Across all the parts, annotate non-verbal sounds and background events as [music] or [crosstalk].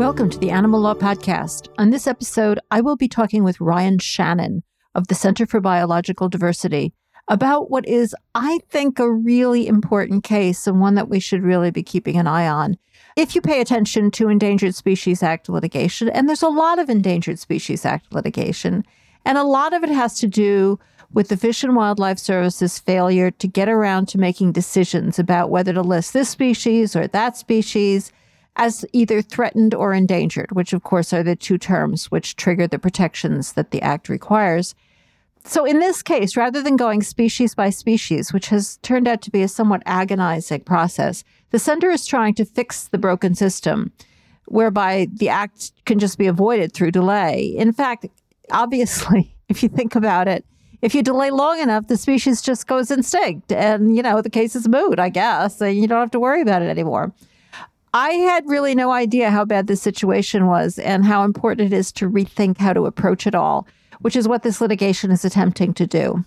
Welcome to the Animal Law Podcast. On this episode, I will be talking with Ryan Shannon of the Center for Biological Diversity about what is, I think, a really important case and one that we should really be keeping an eye on. If you pay attention to Endangered Species Act litigation, and there's a lot of Endangered Species Act litigation, and a lot of it has to do with the Fish and Wildlife Service's failure to get around to making decisions about whether to list this species or that species as either threatened or endangered, which of course are the two terms which trigger the protections that the Act requires. So, in this case, rather than going species by species, which has turned out to be a somewhat agonizing process, the center is trying to fix the broken system whereby the act can just be avoided through delay. In fact, obviously, [laughs] if you think about it, if you delay long enough, the species just goes extinct and, you know, the case is moot, I guess, and you don't have to worry about it anymore. I had really no idea how bad this situation was and how important it is to rethink how to approach it all, which is what this litigation is attempting to do.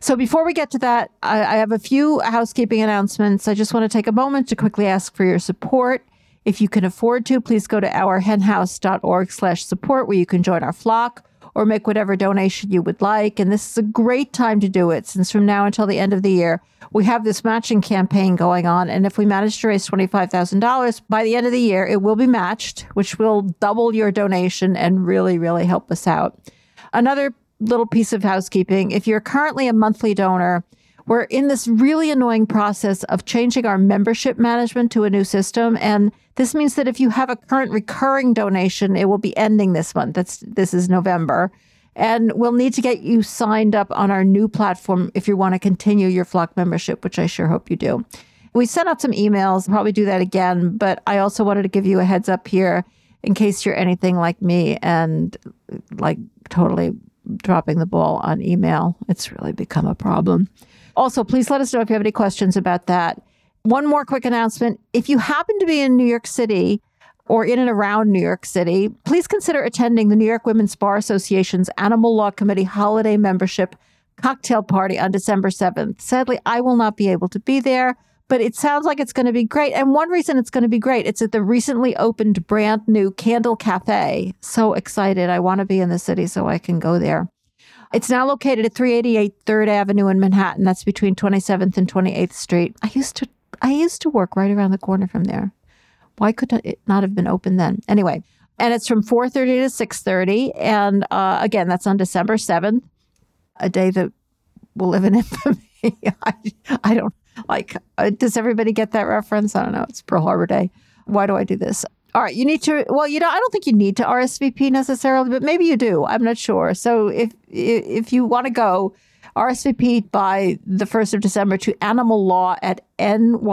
So, before we get to that, I, I have a few housekeeping announcements. I just want to take a moment to quickly ask for your support. If you can afford to, please go to ourhenhouse.org slash support where you can join our flock or make whatever donation you would like. And this is a great time to do it since from now until the end of the year, we have this matching campaign going on. And if we manage to raise $25,000 by the end of the year, it will be matched, which will double your donation and really, really help us out. Another little piece of housekeeping if you're currently a monthly donor, we're in this really annoying process of changing our membership management to a new system. And this means that if you have a current recurring donation, it will be ending this month. That's this is November. And we'll need to get you signed up on our new platform if you want to continue your flock membership, which I sure hope you do. We sent out some emails, probably do that again, but I also wanted to give you a heads up here in case you're anything like me and like totally dropping the ball on email. It's really become a problem. Also, please let us know if you have any questions about that. One more quick announcement. If you happen to be in New York City or in and around New York City, please consider attending the New York Women's Bar Association's Animal Law Committee holiday membership cocktail party on December 7th. Sadly, I will not be able to be there, but it sounds like it's going to be great. And one reason it's going to be great, it's at the recently opened brand new Candle Cafe. So excited. I want to be in the city so I can go there. It's now located at 388 3rd Avenue in Manhattan. That's between 27th and 28th Street. I used to I used to work right around the corner from there. Why could it not have been open then? Anyway, and it's from 4:30 to 6:30 and uh, again, that's on December 7th, a day that will live in [laughs] infamy. I, I don't like uh, does everybody get that reference? I don't know. It's Pearl Harbor Day. Why do I do this? All right, you need to. Well, you know, I don't think you need to RSVP necessarily, but maybe you do. I'm not sure. So if if you want to go, RSVP by the first of December to Animal Law at nywba.org,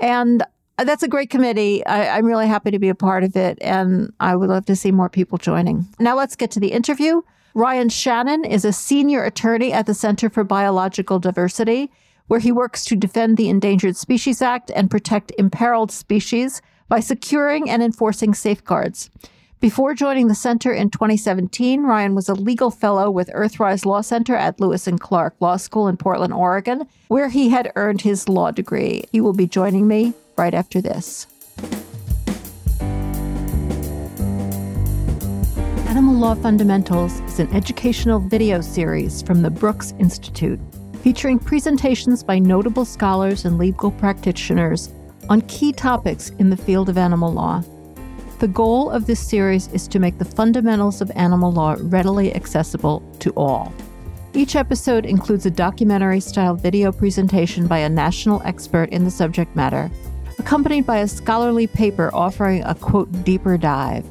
and that's a great committee. I, I'm really happy to be a part of it, and I would love to see more people joining. Now let's get to the interview. Ryan Shannon is a senior attorney at the Center for Biological Diversity where he works to defend the Endangered Species Act and protect imperiled species by securing and enforcing safeguards. Before joining the center in 2017, Ryan was a legal fellow with Earthrise Law Center at Lewis and Clark Law School in Portland, Oregon, where he had earned his law degree. He will be joining me right after this. Animal Law Fundamentals is an educational video series from the Brooks Institute featuring presentations by notable scholars and legal practitioners on key topics in the field of animal law. The goal of this series is to make the fundamentals of animal law readily accessible to all. Each episode includes a documentary style video presentation by a national expert in the subject matter, accompanied by a scholarly paper offering a quote deeper dive.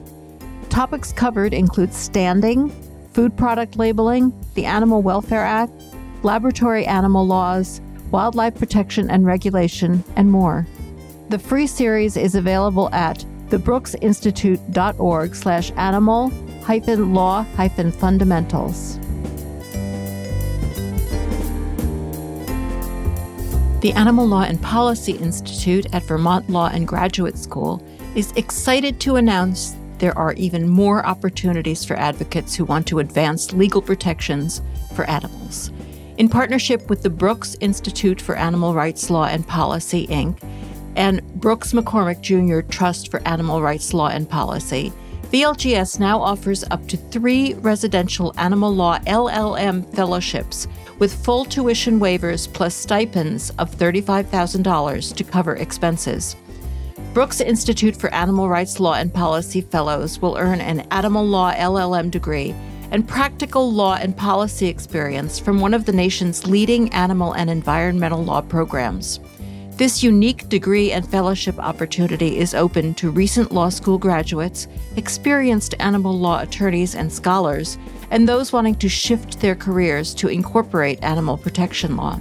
Topics covered include standing, food product labeling, the Animal Welfare Act, laboratory animal laws, wildlife protection and regulation, and more. The free series is available at thebrooksinstitute.org slash animal hyphen law hyphen fundamentals. The Animal Law and Policy Institute at Vermont Law and Graduate School is excited to announce there are even more opportunities for advocates who want to advance legal protections for animals. In partnership with the Brooks Institute for Animal Rights Law and Policy, Inc., and Brooks McCormick Jr. Trust for Animal Rights Law and Policy. VLGS now offers up to three residential animal law LLM fellowships with full tuition waivers plus stipends of $35,000 to cover expenses. Brooks Institute for Animal Rights Law and Policy Fellows will earn an Animal Law LLM degree and practical law and policy experience from one of the nation's leading animal and environmental law programs. This unique degree and fellowship opportunity is open to recent law school graduates, experienced animal law attorneys and scholars, and those wanting to shift their careers to incorporate animal protection law.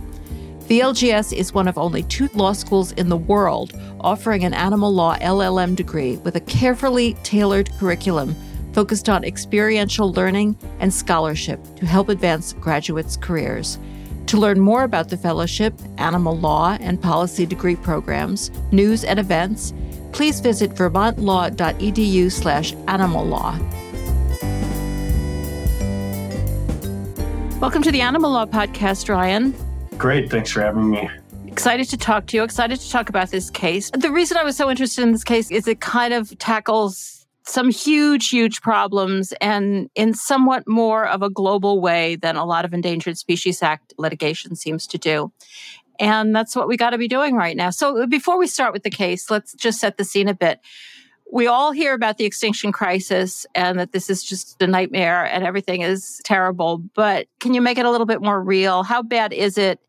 VLGS is one of only two law schools in the world offering an animal law LLM degree with a carefully tailored curriculum focused on experiential learning and scholarship to help advance graduates' careers. To learn more about the fellowship, animal law, and policy degree programs, news, and events, please visit vermontlaw.edu slash animal law. Welcome to the Animal Law Podcast, Ryan. Great. Thanks for having me. Excited to talk to you. Excited to talk about this case. The reason I was so interested in this case is it kind of tackles some huge, huge problems and in somewhat more of a global way than a lot of Endangered Species Act litigation seems to do. And that's what we got to be doing right now. So uh, before we start with the case, let's just set the scene a bit. We all hear about the extinction crisis and that this is just a nightmare and everything is terrible. But can you make it a little bit more real? How bad is it?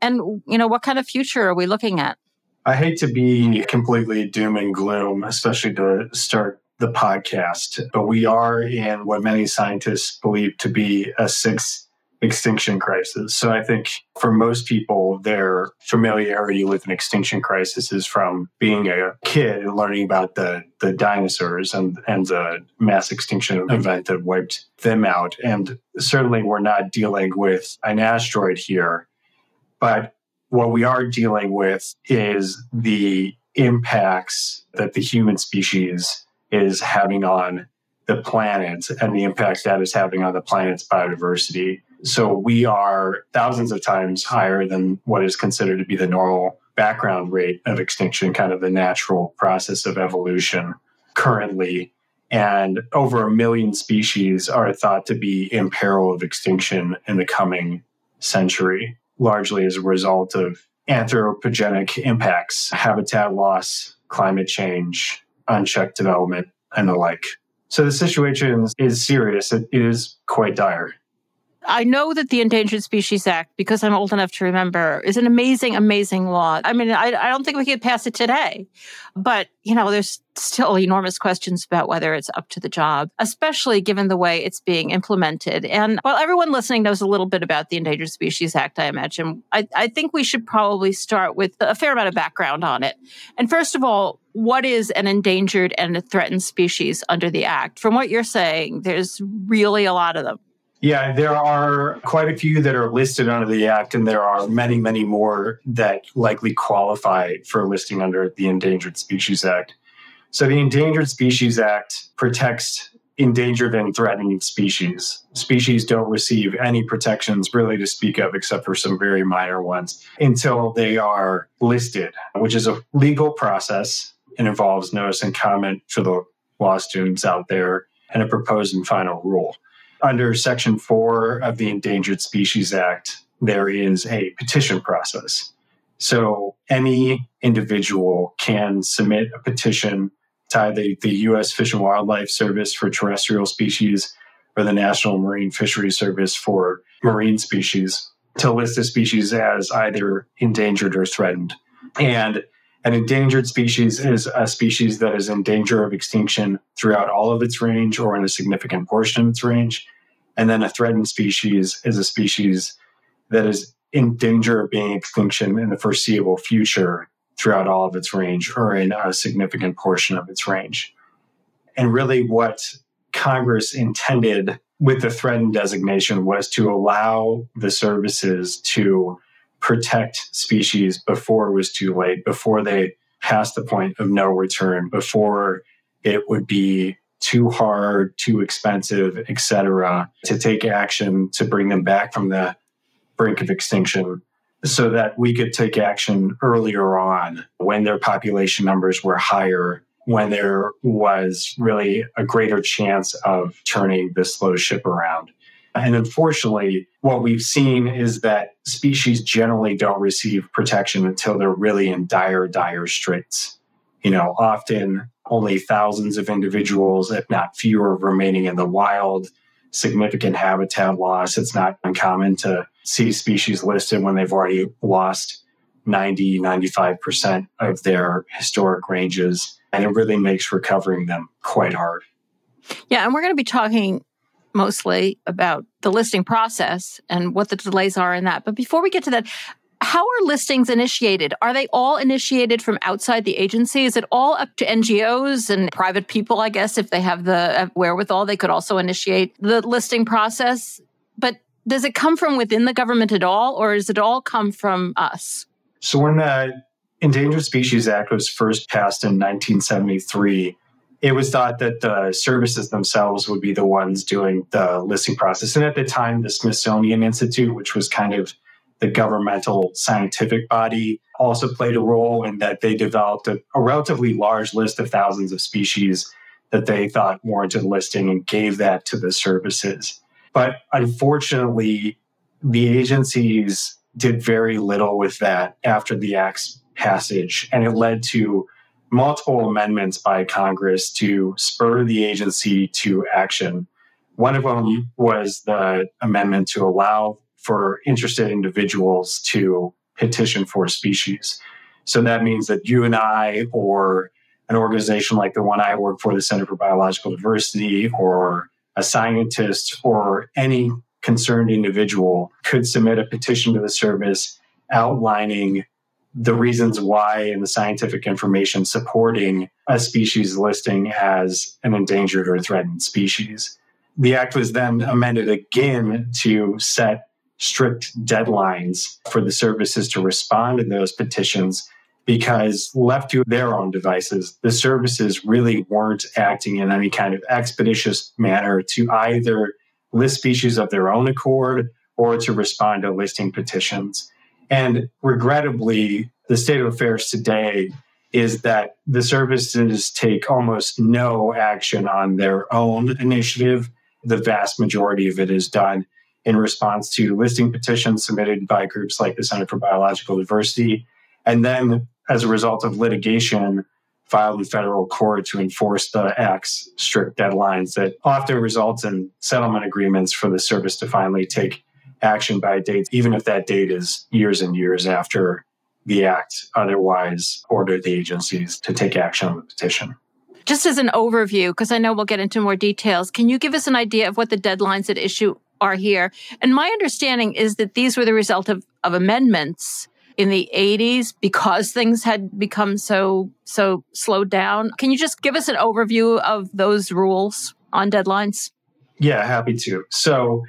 And, you know, what kind of future are we looking at? I hate to be completely doom and gloom, especially to start the podcast, but we are in what many scientists believe to be a sixth extinction crisis. So I think for most people, their familiarity with an extinction crisis is from being a kid and learning about the, the dinosaurs and, and the mass extinction event that wiped them out. And certainly we're not dealing with an asteroid here, but what we are dealing with is the impacts that the human species is having on the planet and the impact that is having on the planet's biodiversity. So we are thousands of times higher than what is considered to be the normal background rate of extinction, kind of the natural process of evolution currently. And over a million species are thought to be in peril of extinction in the coming century, largely as a result of anthropogenic impacts, habitat loss, climate change, unchecked development, and the like. So the situation is serious. It is quite dire. I know that the Endangered Species Act, because I'm old enough to remember, is an amazing, amazing law. I mean, I, I, don't think we could pass it today. But, you know, there's still enormous questions about whether it's up to the job, especially given the way it's being implemented. And while everyone listening knows a little bit about the Endangered Species Act, I imagine, I, I think we should probably start with a fair amount of background on it. And first of all, what is an endangered and a threatened species under the Act? From what you're saying, there's really a lot of them. Yeah, there are quite a few that are listed under the Act, and there are many, many more that likely qualify for listing under the Endangered Species Act. So, the Endangered Species Act protects endangered and threatening species. Species don't receive any protections really to speak of, except for some very minor ones, until they are listed, which is a legal process and involves notice and comment for the law students out there and a proposed and final rule under Section 4 of the Endangered Species Act, there is a petition process. So any individual can submit a petition to either the U.S. Fish and Wildlife Service for terrestrial species or the National Marine Fisheries Service for marine species to list a species as either endangered or threatened. And an endangered species is a species that is in danger of extinction throughout all of its range or in a significant portion of its range. And then a threatened species is a species that is in danger of being extinction in the foreseeable future throughout all of its range or in a significant portion of its range. And really, what Congress intended with the threatened designation was to allow the services to protect species before it was too late, before they passed the point of no return, before it would be too hard, too expensive, etc., to take action to bring them back from the brink of extinction so that we could take action earlier on when their population numbers were higher, when there was really a greater chance of turning this slow ship around. And unfortunately, what we've seen is that species generally don't receive protection until they're really in dire, dire straits. You know, often only thousands of individuals, if not fewer, remaining in the wild, significant habitat loss. It's not uncommon to see species listed when they've already lost 90, 95% of their historic ranges. And it really makes recovering them quite hard. Yeah, and we're going to be talking mostly about the listing process and what the delays are in that. But before we get to that, how are listings initiated? Are they all initiated from outside the agency? Is it all up to NGOs and private people, I guess, if they have the uh, wherewithal, they could also initiate the listing process? But does it come from within the government at all, or does it all come from us? So, when the Endangered Species Act was first passed in 1973, it was thought that the services themselves would be the ones doing the listing process. And at the time, the Smithsonian Institute, which was kind of the governmental scientific body, also played a role in that they developed a, a relatively large list of thousands of species that they thought warranted listing and gave that to the services. But unfortunately, the agencies did very little with that after the Act's passage, and it led to multiple amendments by Congress to spur the agency to action. One of them mm-hmm. was the amendment to allow for interested individuals to petition for species. So that means that you and I, or an organization like the one I work for, the Center for Biological Diversity, or a scientist, or any concerned individual could submit a petition to the service outlining the reasons why and the scientific information supporting a species listing as an endangered or threatened species. The act was then amended again to set strict deadlines for the services to respond to those petitions because left to their own devices, the services really weren't acting in any kind of expeditious manner to either list species of their own accord or to respond to listing petitions. And regrettably, the state of affairs today is that the services take almost no action on their own initiative. The vast majority of it is done in response to listing petitions submitted by groups like the Center for Biological Diversity. And then, as a result of litigation filed in federal court to enforce the Act's strict deadlines, that often results in settlement agreements for the service to finally take action by a date, even if that date is years and years after the act otherwise ordered the agencies to take action on the petition. Just as an overview, because I know we'll get into more details, can you give us an idea of what the deadlines at issue are here? And my understanding is that these were the result of, of amendments in the 80s because things had become so so slowed down. Can you just give us an overview of those rules on deadlines? Yeah, happy to. So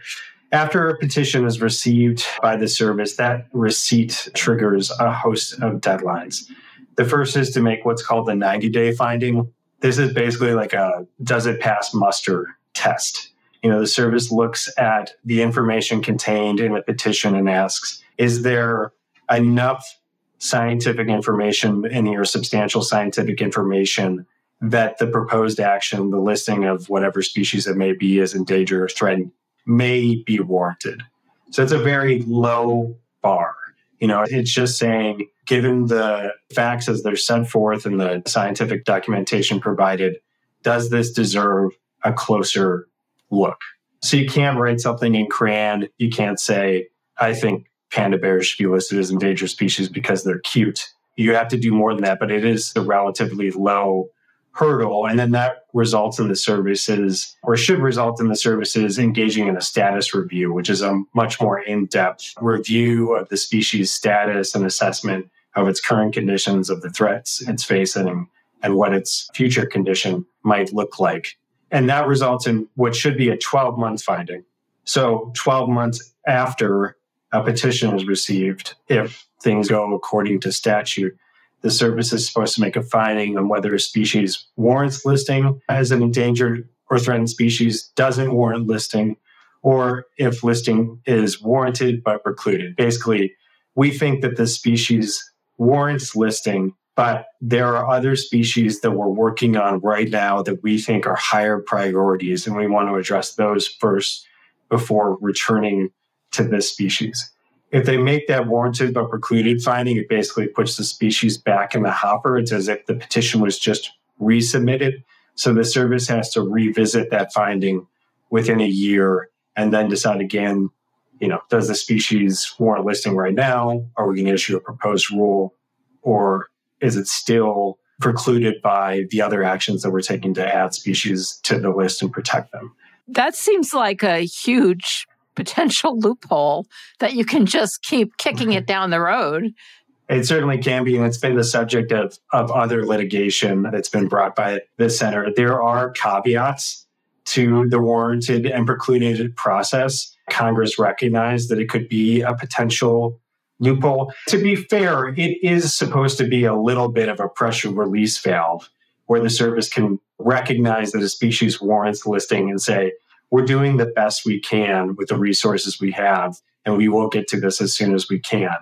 after a petition is received by the service, that receipt triggers a host of deadlines. The first is to make what's called the 90 day finding. This is basically like a does it pass muster test. You know, the service looks at the information contained in the petition and asks, is there enough scientific information in here, substantial scientific information that the proposed action, the listing of whatever species it may be, is endangered or threatened, may be warranted. So it's a very low bar. You know, it's just saying, given the facts as they're set forth in the scientific documentation provided, does this deserve a closer look? So you can't write something in crayon. You can't say, I think panda bears should be listed as endangered species because they're cute. You have to do more than that, but it is a relatively low hurdle. And then that results in the services, or should result in the services engaging in a status review, which is a much more in depth review of the species status and assessment of its current conditions, of the threats it's facing, and what its future condition might look like. And that results in what should be a 12 month finding. So, 12 months after a petition is received, if things go according to statute, the service is supposed to make a finding on whether a species warrants listing as an endangered or threatened species, doesn't warrant listing, or if listing is warranted but precluded. Basically, we think that this species warrants listing, but there are other species that we're working on right now that we think are higher priorities, and we want to address those first before returning to this species. If they make that warranted but precluded finding, it basically puts the species back in the hopper. It's as if the petition was just resubmitted. So the service has to revisit that finding within a year and then decide again, you know, does the species warrant listing right now? Are we going to issue a proposed rule? Or is it still precluded by the other actions that we're taking to add species to the list and protect them? That seems like a huge potential [laughs] loophole that you can just keep kicking it mm-hmm. down the road. It certainly can be, and it's been the subject of, of other litigation that's been brought by the center. There are caveats to the warranted and precluded process. Congress recognized that it could be a potential loophole. To be fair, it is supposed to be a little bit of a pressure release valve where the service can recognize that a species warrants listing and say, we're doing the best we can with the resources we have, and we will get to this as soon as we can.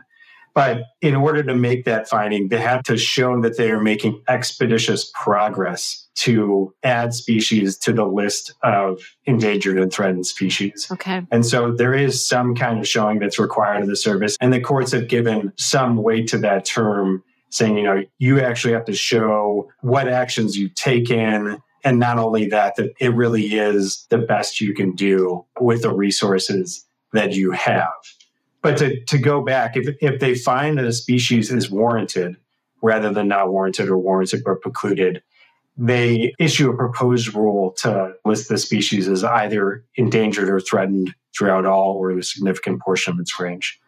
But in order to make that finding, they have to show that they are making expeditious progress to add species to the list of endangered and threatened species. Okay. And so there is some kind of showing that's required of the service. And the courts have given some weight to that term, saying, you know, you actually have to show what actions you've taken. And not only that, that it really is the best you can do with the resources that you have. But to, to go back, if, if they find that a species is warranted rather than not warranted or warranted but precluded, they issue a proposed rule to list the species as either endangered or threatened throughout all or a significant portion of its range.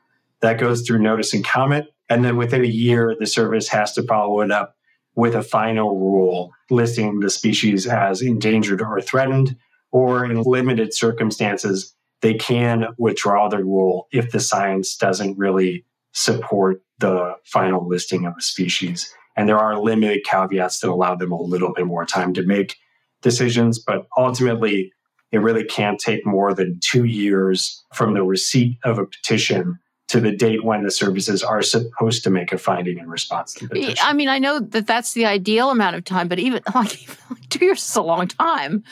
That goes through notice and comment. And then within a year, the service has to follow it up with a final rule listing the species as endangered or threatened, or in limited circumstances, they can withdraw the rule if the science doesn't really support the final listing of a species. And there are limited caveats that allow them a little bit more time to make decisions, but ultimately, it really can't take more than two years from the receipt of a petition to the date when the services are supposed to make a finding in response to the petition. I mean, I know that that's the ideal amount of time, but even [laughs] like two years is a long time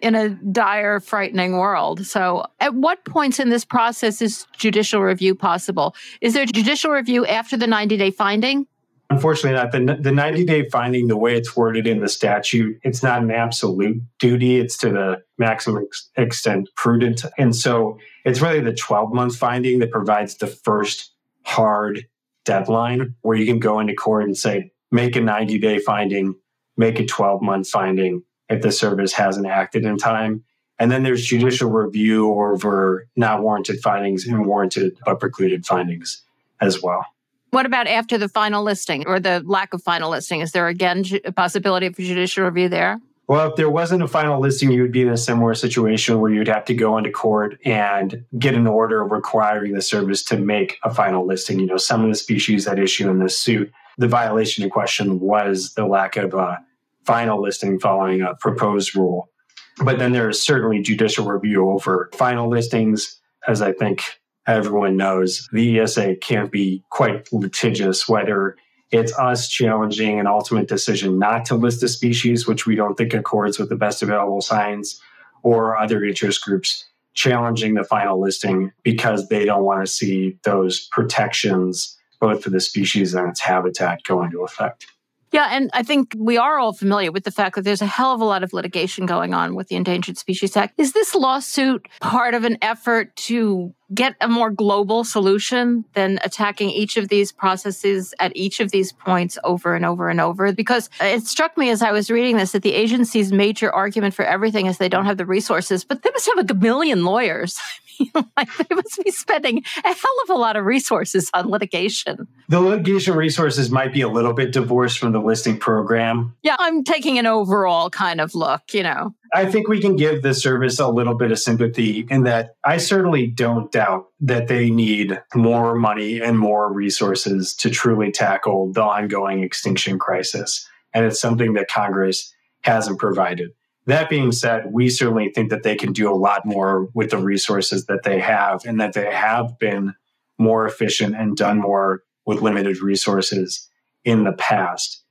in a dire, frightening world. So, at what points in this process is judicial review possible? Is there judicial review after the 90 day finding? Unfortunately, not. The, the 90 day finding, the way it's worded in the statute, it's not an absolute duty. It's to the maximum ex- extent prudent. And so it's really the 12 month finding that provides the first hard deadline where you can go into court and say, make a 90 day finding, make a 12 month finding, if the service hasn't acted in time. And then there's judicial review over not warranted findings and warranted but precluded findings as well. What about after the final listing or the lack of final listing? Is there again a possibility for judicial review there? Well, if there wasn't a final listing, you would be in a similar situation where you'd have to go into court and get an order requiring the service to make a final listing. You know, some of the species that issue in this suit, the violation in question was the lack of a final listing following a proposed rule. But then there is certainly judicial review over final listings. As I think everyone knows, the ESA can't be quite litigious, whether it's us challenging an ultimate decision not to list a species, which we don't think accords with the best available science, or other interest groups challenging the final listing because they don't want to see those protections, both for the species and its habitat, go into effect. Yeah, and I think we are all familiar with the fact that there's a hell of a lot of litigation going on with the Endangered Species Act. Is this lawsuit part of an effort to get a more global solution than attacking each of these processes at each of these points over and over and over? Because it struck me as I was reading this that the agency's major argument for everything is they don't have the resources, but they must have a million lawyers. [laughs] like they must be spending a hell of a lot of resources on litigation. The litigation resources might be a little bit divorced from the listing program. Yeah, I'm taking an overall kind of look, you know. I think we can give the service a little bit of sympathy in that I certainly don't doubt that they need more money and more resources to truly tackle the ongoing extinction crisis. And it's something that Congress hasn't provided. That being said, we certainly think that they can do a lot more with the resources that they have and that they have been more efficient and done more with limited resources in the past.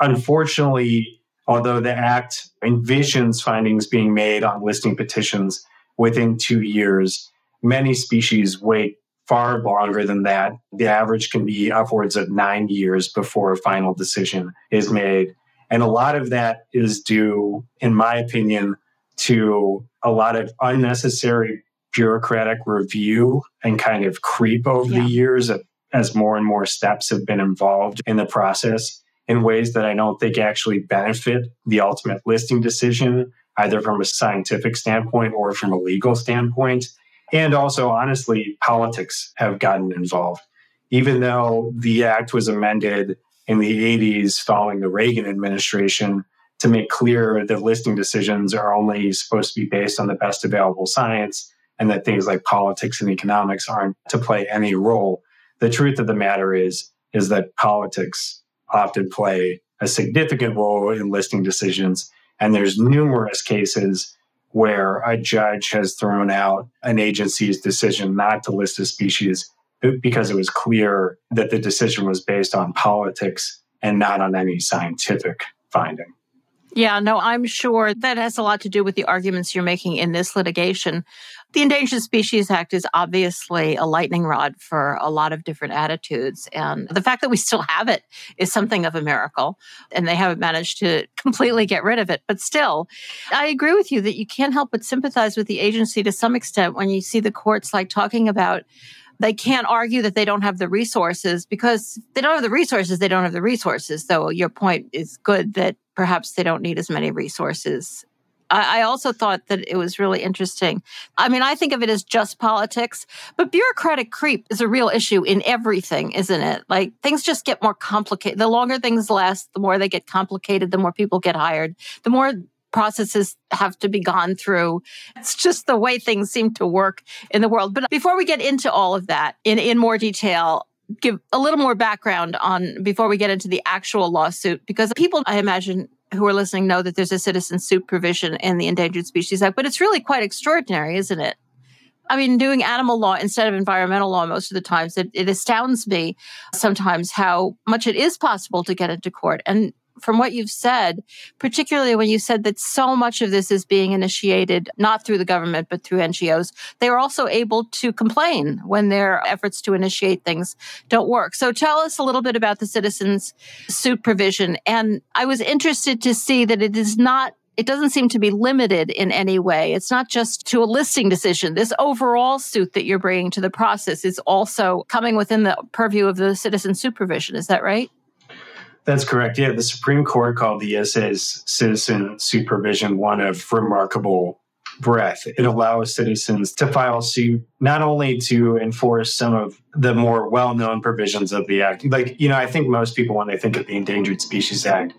Unfortunately, although the Act envisions findings being made on listing petitions within two years, many species wait far longer than that. The average can be upwards of nine years before a final decision is made. And a lot of that is due, in my opinion, to a lot of unnecessary bureaucratic review and kind of creep over yeah. the years as more and more steps have been involved in the process in ways that I don't think actually benefit the ultimate listing decision, either from a scientific standpoint or from a legal standpoint. And also, honestly, politics have gotten involved. Even though the act was amended in the 80s following the Reagan administration to make clear that listing decisions are only supposed to be based on the best available science and that things like politics and economics aren't to play any role. The truth of the matter is, is that politics often play a significant role in listing decisions. And there's numerous cases where a judge has thrown out an agency's decision not to list a species because it was clear that the decision was based on politics and not on any scientific finding. Yeah, no, I'm sure that has a lot to do with the arguments you're making in this litigation. The Endangered Species Act is obviously a lightning rod for a lot of different attitudes. And the fact that we still have it is something of a miracle. And they haven't managed to completely get rid of it. But still, I agree with you that you can't help but sympathize with the agency to some extent when you see the courts like talking about they can't argue that they don't have the resources because they don't have the resources they don't have the resources So your point is good that perhaps they don't need as many resources I, also thought that it was really interesting. I mean, I think of it as just politics, but bureaucratic creep is a real issue in everything, isn't it? Like things just get more complicated. The longer things last, the more they get complicated, the more people get hired, the more processes have to be gone through. It's just the way things seem to work in the world. But before we get into all of that in, in more detail, give a little more background on before we get into the actual lawsuit, because people, I imagine, who are listening know that there's a citizen suit provision in the Endangered Species Act, but it's really quite extraordinary, isn't it? I mean, doing animal law instead of environmental law most of the times, it, it astounds me sometimes how much it is possible to get into court. And from what you've said, particularly when you said that so much of this is being initiated not through the government, but through NGOs, they are also able to complain when their efforts to initiate things don't work. So tell us a little bit about the citizens suit provision. And I was interested to see that it is not it doesn't seem to be limited in any way. It's not just to a listing decision. This overall suit that you're bringing to the process is also coming within the purview of the citizen suit provision. Is that right? That's correct. Yeah, the Supreme Court called the ESA's citizen suit provision one of remarkable breadth. It allows citizens to file suit not only to enforce some of the more well-known provisions of the act. Like, you know, I think most people when they think of the Endangered Species Act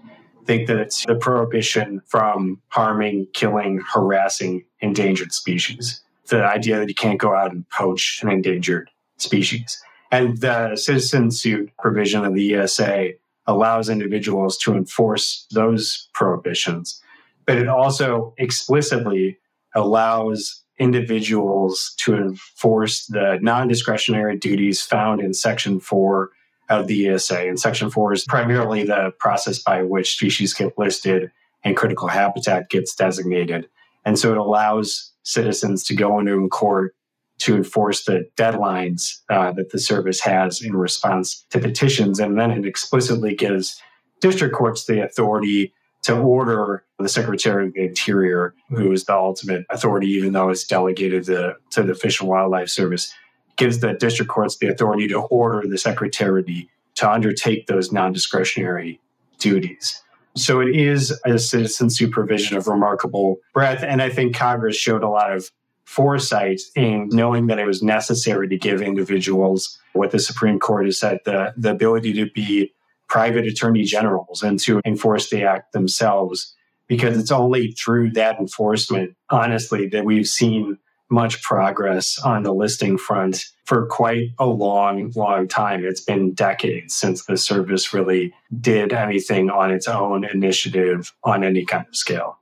think that it's the prohibition from harming, killing, harassing endangered species. The idea that you can't go out and poach an endangered species. And the citizen suit provision of the ESA allows individuals to enforce those prohibitions, but it also explicitly allows individuals to enforce the non discretionary duties found in Section 4 of the ESA. And Section 4 is primarily the process by which species get listed and critical habitat gets designated. And so it allows citizens to go into court to enforce the deadlines uh, that the service has in response to petitions. And then it explicitly gives district courts the authority to order the Secretary of the Interior, who is the ultimate authority, even though it's delegated to, to the Fish and Wildlife Service, gives the district courts the authority to order the Secretary to undertake those non discretionary duties. So it is a citizen suit provision of remarkable breadth. And I think Congress showed a lot of foresight in knowing that it was necessary to give individuals what the Supreme Court has said the, the ability to be private attorney generals and to enforce the act themselves. Because it's only through that enforcement, honestly, that we've seen much progress on the listing front for quite a long, long time. It's been decades since the service really did anything on its own initiative on any kind of scale.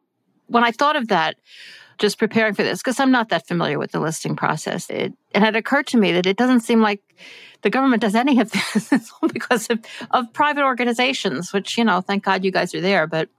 When I thought of that, just preparing for this, because I'm not that familiar with the listing process, it, it had occurred to me that it doesn't seem like the government does any of [laughs] this because of, of private organizations, which, you know, thank God you guys are there, but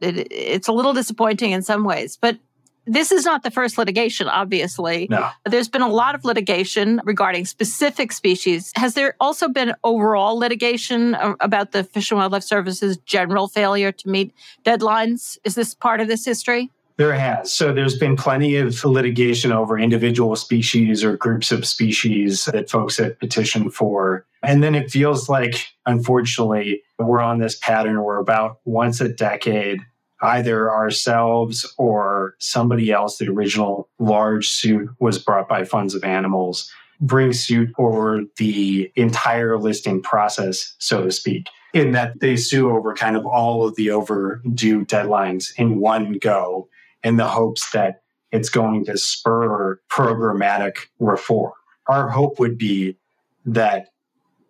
it, it's a little disappointing in some ways. But this is not the first litigation, obviously. No. There's been a lot of litigation regarding specific species. Has there also been overall litigation uh, about the Fish and Wildlife Service's general failure to meet deadlines? Is this part of this history? There has. So there's been plenty of litigation over individual species or groups of species that folks have petitioned for. And then it feels like, unfortunately, we're on this pattern where about once a decade, either ourselves or somebody else, the original large suit was brought by Fund for Animals, bring suit over the entire listing process, so to speak, in that they sue over kind of all of the overdue deadlines in one go in the hopes that it's going to spur programmatic reform. Our hope would be that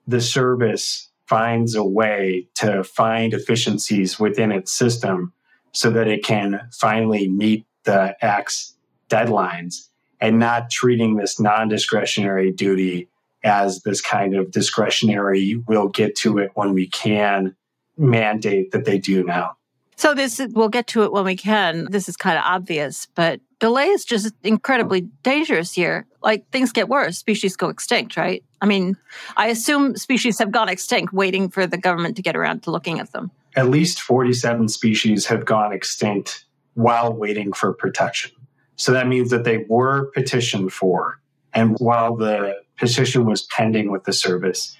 the service finds a way to find efficiencies within its system so that it can finally meet the Act's deadlines and not treating this non discretionary duty as this kind of discretionary, we'll get to it when we can mandate that they do now. So this we'll get to it when we can. This is kind of obvious, but delay is just incredibly dangerous here. Like things get worse, species go extinct, right? I mean, I assume species have gone extinct waiting for the government to get around to looking at them at least 47 species have gone extinct while waiting for protection. So that means that they were petitioned for. And while the petition was pending with the service,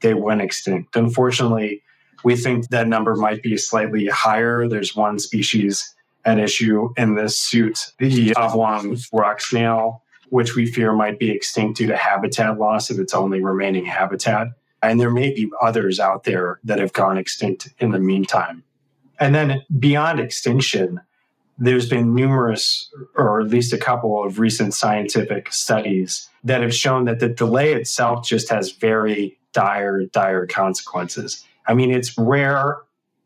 they went extinct. Unfortunately, we think that number might be slightly higher. There's one species at issue in this suit, the oblong rock snail, which we fear might be extinct due to habitat loss of its only remaining habitat. And there may be others out there that have gone extinct in the meantime. And then beyond extinction, there's been numerous, or at least a couple of recent scientific studies that have shown that the delay itself just has very dire, dire consequences. I mean, it's rare.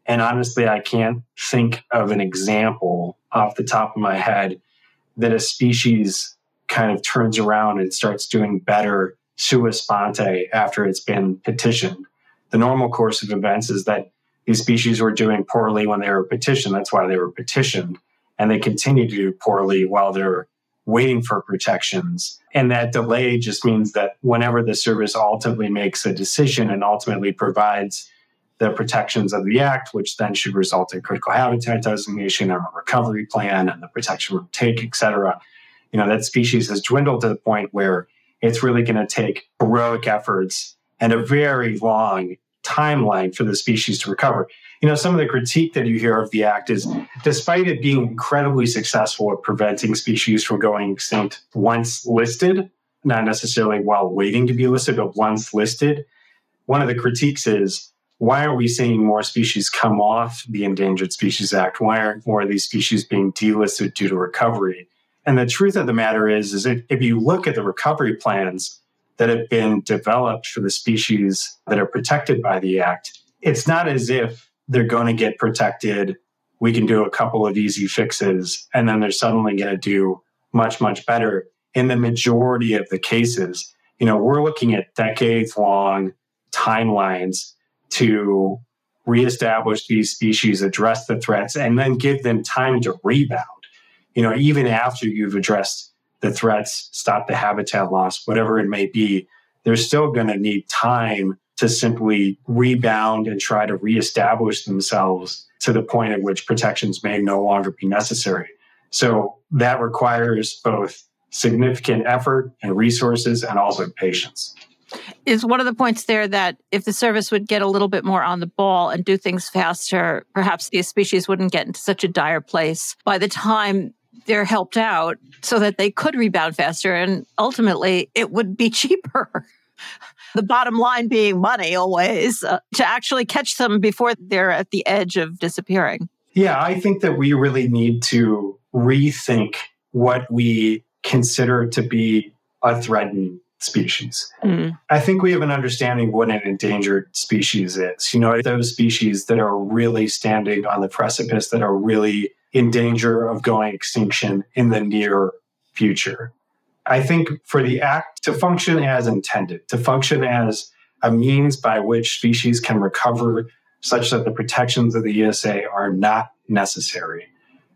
And honestly, I can't think of an example off the top of my head that a species kind of turns around and starts doing better sua sponte after it's been petitioned. The normal course of events is that these species were doing poorly when they were petitioned. That's why they were petitioned. And they continue to do poorly while they're waiting for protections. And that delay just means that whenever the service ultimately makes a decision and ultimately provides the protections of the act, which then should result in critical habitat designation and a recovery plan and the protection will take, et cetera, you know, that species has dwindled to the point where it's really going to take heroic efforts and a very long timeline for the species to recover. You know, some of the critique that you hear of the act is despite it being incredibly successful at preventing species from going extinct once listed, not necessarily while waiting to be listed, but once listed, one of the critiques is why are we seeing more species come off the Endangered Species Act? Why aren't more of these species being delisted due to recovery? And the truth of the matter is, is if you look at the recovery plans that have been developed for the species that are protected by the Act, it's not as if they're going to get protected. We can do a couple of easy fixes, and then they're suddenly going to do much, much better. In the majority of the cases, you know, we're looking at decades long timelines to reestablish these species, address the threats, and then give them time to rebound you know, even after you've addressed the threats, stop the habitat loss, whatever it may be, they're still going to need time to simply rebound and try to reestablish themselves to the point at which protections may no longer be necessary. So that requires both significant effort and resources and also patience. Is one of the points there that if the service would get a little bit more on the ball and do things faster, perhaps these species wouldn't get into such a dire place by the time they're helped out so that they could rebound faster and ultimately it would be [laughs] cheaper. the bottom line being money always uh, to actually catch them before they're at the edge of disappearing. Yeah, I think that we really need to rethink what we consider to be a threatened species. Mm. I think we have an understanding of what an endangered species is. You know, those species that are really standing on the precipice, that are really in danger of going extinction in the near future. I think for the act to function as intended, to function as a means by which species can recover such that the protections of the ESA are not necessary.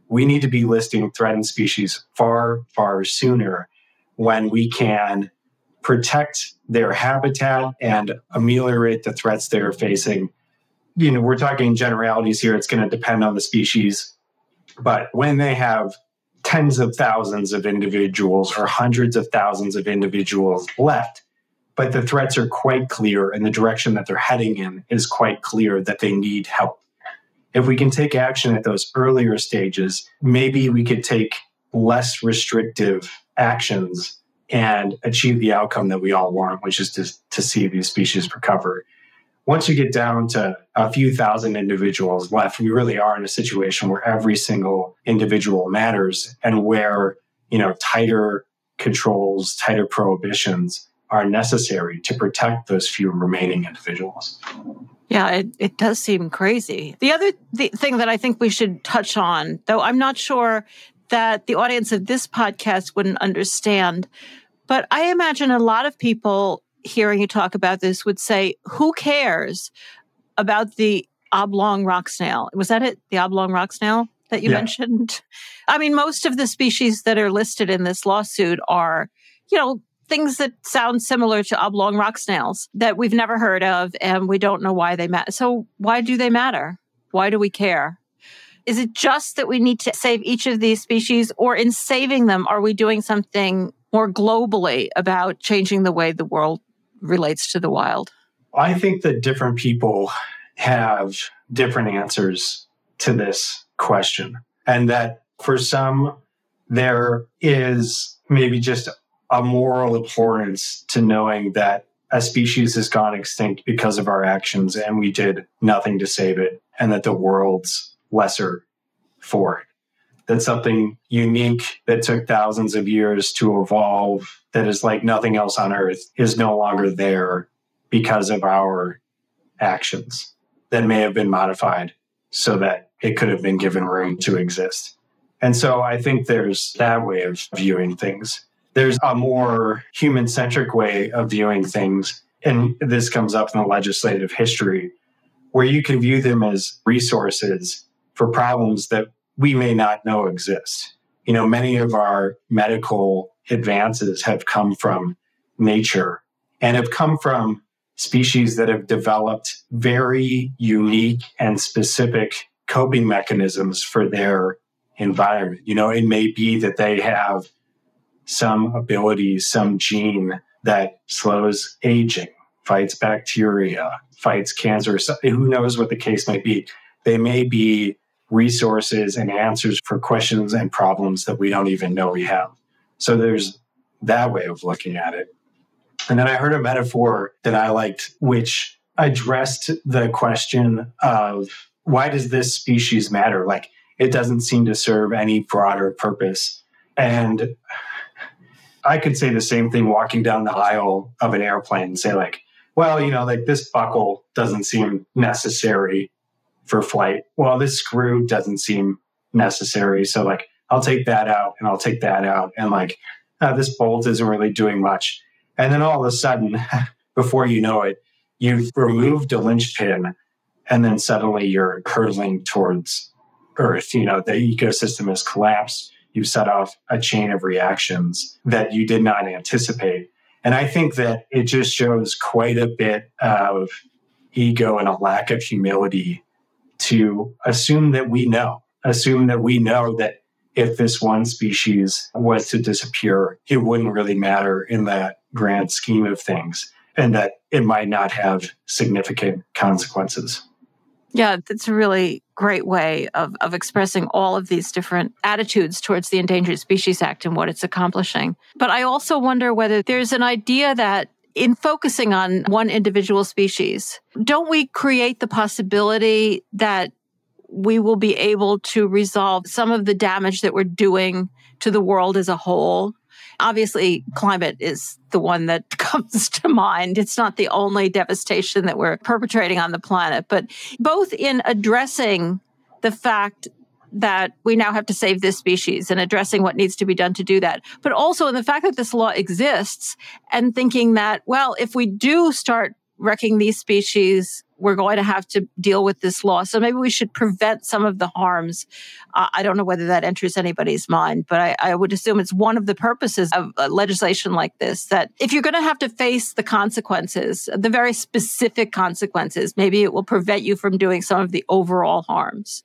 We need to be listing threatened species far, far sooner when we can protect their habitat and ameliorate the threats they're facing. You know, we're talking generalities here. It's going to depend on the species. But when they have tens of thousands of individuals or hundreds of thousands of individuals left, but the threats are quite clear and the direction that they're heading in is quite clear that they need help. If we can take action at those earlier stages, maybe we could take less restrictive actions and achieve the outcome that we all want, which is to, to see these species recover. Once you get down to a few thousand individuals left, we really are in a situation where every single individual matters and where, you know, tighter controls, tighter prohibitions are necessary to protect those few remaining individuals. Yeah, it, it does seem crazy. The other th- thing that I think we should touch on, though I'm not sure that the audience of this podcast wouldn't understand, but I imagine a lot of people hearing you talk about this would say, who cares about the oblong rock snail? Was that it? The oblong rock snail that you yeah. mentioned? I mean, most of the species that are listed in this lawsuit are, you know, things that sound similar to oblong rock snails that we've never heard of and we don't know why they matter. So, why do they matter? Why do we care? Is it just that we need to save each of these species, or in saving them, are we doing something more globally about changing the way the world relates to the wild? I think that different people have different answers to this question, and that for some, there is maybe just a moral abhorrence to knowing that a species has gone extinct because of our actions and we did nothing to save it and that the world's lesser for it. That something unique that took thousands of years to evolve, that is like nothing else on earth, is no longer there because of our actions that may have been modified so that it could have been given room to exist. And so I think there's that way of viewing things. There's a more human centric way of viewing things. And this comes up in the legislative history where you can view them as resources for problems that we may not know exist. You know, many of our medical advances have come from nature and have come from species that have developed very unique and specific coping mechanisms for their environment. You know, it may be that they have some ability, some gene that slows aging, fights bacteria, fights cancer. Who knows what the case might be? They may be resources and answers for questions and problems that we don't even know we have. So there's that way of looking at it. And then I heard a metaphor that I liked, which addressed the question of why does this species matter? Like it doesn't seem to serve any broader purpose. And I could say the same thing walking down the aisle of an airplane and say, like, well, you know, like this buckle doesn't seem necessary for flight. Well, this screw doesn't seem necessary. So, like, I'll take that out and I'll take that out. And, like, uh, this bolt isn't really doing much. And then all of a sudden, [laughs] before you know it, you've removed a linchpin and then suddenly you're hurtling towards Earth. You know, the ecosystem has collapsed You've set off a chain of reactions that you did not anticipate. And I think that it just shows quite a bit of ego and a lack of humility to assume that we know, assume that we know that if this one species was to disappear, it wouldn't really matter in that grand scheme of things and that it might not have significant consequences. Yeah, that's a really great way of, of expressing all of these different attitudes towards the Endangered Species Act and what it's accomplishing. But I also wonder whether there's an idea that in focusing on one individual species, don't we create the possibility that we will be able to resolve some of the damage that we're doing to the world as a whole Obviously, climate is the one that [laughs] comes to mind. It's not the only devastation that we're perpetrating on the planet, but both in addressing the fact that we now have to save this species and addressing what needs to be done to do that, but also in the fact that this law exists and thinking that, well, if we do start wrecking these species, we're going to have to deal with this law. So maybe we should prevent some of the harms. Uh, I don't know whether that enters anybody's mind, but I, I would assume it's one of the purposes of uh, legislation like this that if you're going to have to face the consequences, the very specific consequences, maybe it will prevent you from doing some of the overall harms.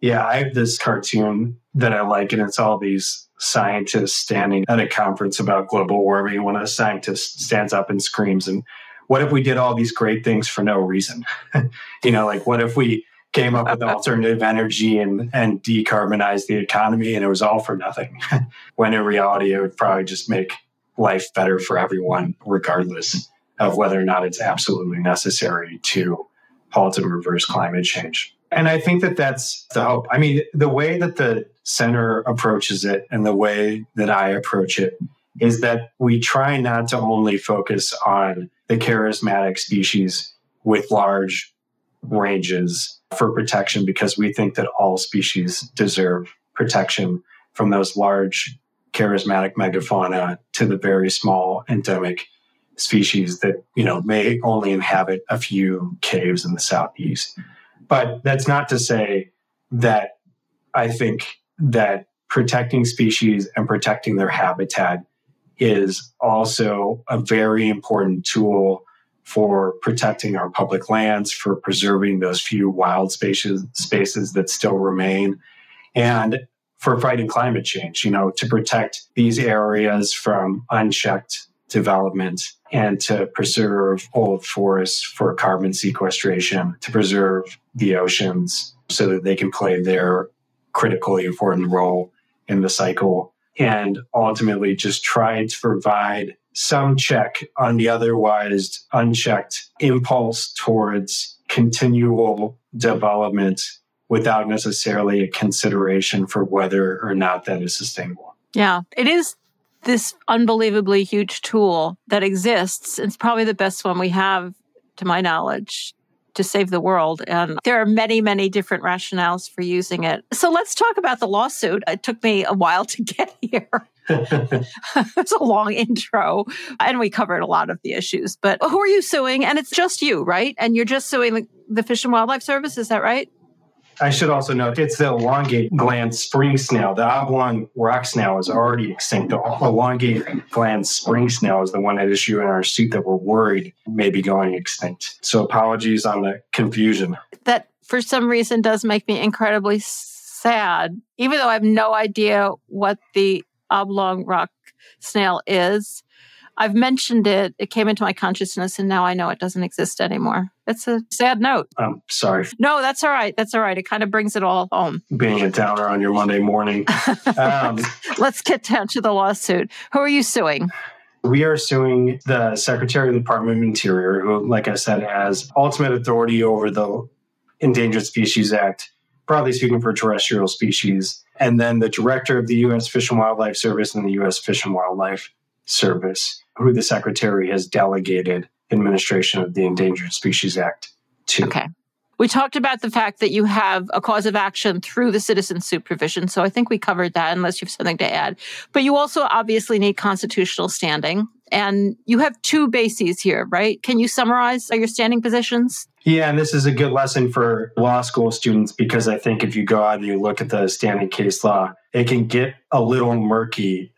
Yeah, I have this cartoon that I like, and it's all these scientists standing at a conference about global warming. When a scientist stands up and screams, and what if we did all these great things for no reason? [laughs] you know, like what if we came up with [laughs] alternative energy and, and decarbonized the economy and it was all for nothing? [laughs] when in reality, it would probably just make life better for everyone, regardless of whether or not it's absolutely necessary to halt and reverse climate change. And I think that that's the hope. I mean, the way that the center approaches it and the way that I approach it is that we try not to only focus on the charismatic species with large ranges for protection because we think that all species deserve protection from those large charismatic megafauna to the very small endemic species that you know may only inhabit a few caves in the southeast but that's not to say that i think that protecting species and protecting their habitat is also a very important tool for protecting our public lands, for preserving those few wild spaces, spaces that still remain, and for fighting climate change, you know, to protect these areas from unchecked development and to preserve old forests for carbon sequestration, to preserve the oceans so that they can play their critically important role in the cycle and ultimately just try to provide some check on the otherwise unchecked impulse towards continual development without necessarily a consideration for whether or not that is sustainable. Yeah, it is this unbelievably huge tool that exists. It's probably the best one we have, to my knowledge, to save the world. And there are many, many different rationales for using it. So let's talk about the lawsuit. It took me a while to [laughs] get here. [laughs] it's a long intro, and we covered a lot of the issues. But who are you suing? And it's just you, right? And you're just suing the, Fish and Wildlife Service, is that right? I should also note it's the elongate gland spring snail. The oblong rock snail is already extinct. The elongate gland spring snail is the one at issue in our suit that we're worried may be going extinct. So apologies on the confusion. That for some reason does make me incredibly sad, even though I have no idea what the oblong rock snail is. I've mentioned it. It came into my consciousness, and now I know it doesn't exist anymore. It's a sad note. I'm sorry. No, that's all right. That's all right. It kind of brings it all home. Being a downer on your Monday morning. [laughs] Um, Let's get down to the lawsuit. Who are you suing? We are suing the Secretary of the Department of Interior, who, like I said, has ultimate authority over the Endangered Species Act, broadly speaking, for terrestrial species, and then the Director of the U.S. Fish and Wildlife Service and the U.S. Fish and Wildlife Service, who the Secretary has delegated administration of the Endangered Species Act to. Okay. We talked about the fact that you have a cause of action through the citizen suit provision. So I think we covered that unless you have something to add. But you also obviously need constitutional standing. And you have two bases here, right? Can you summarize your standing positions? Yeah, and this is a good lesson for law school students because I think if you go out and you look at the standing case law, it can get a little murky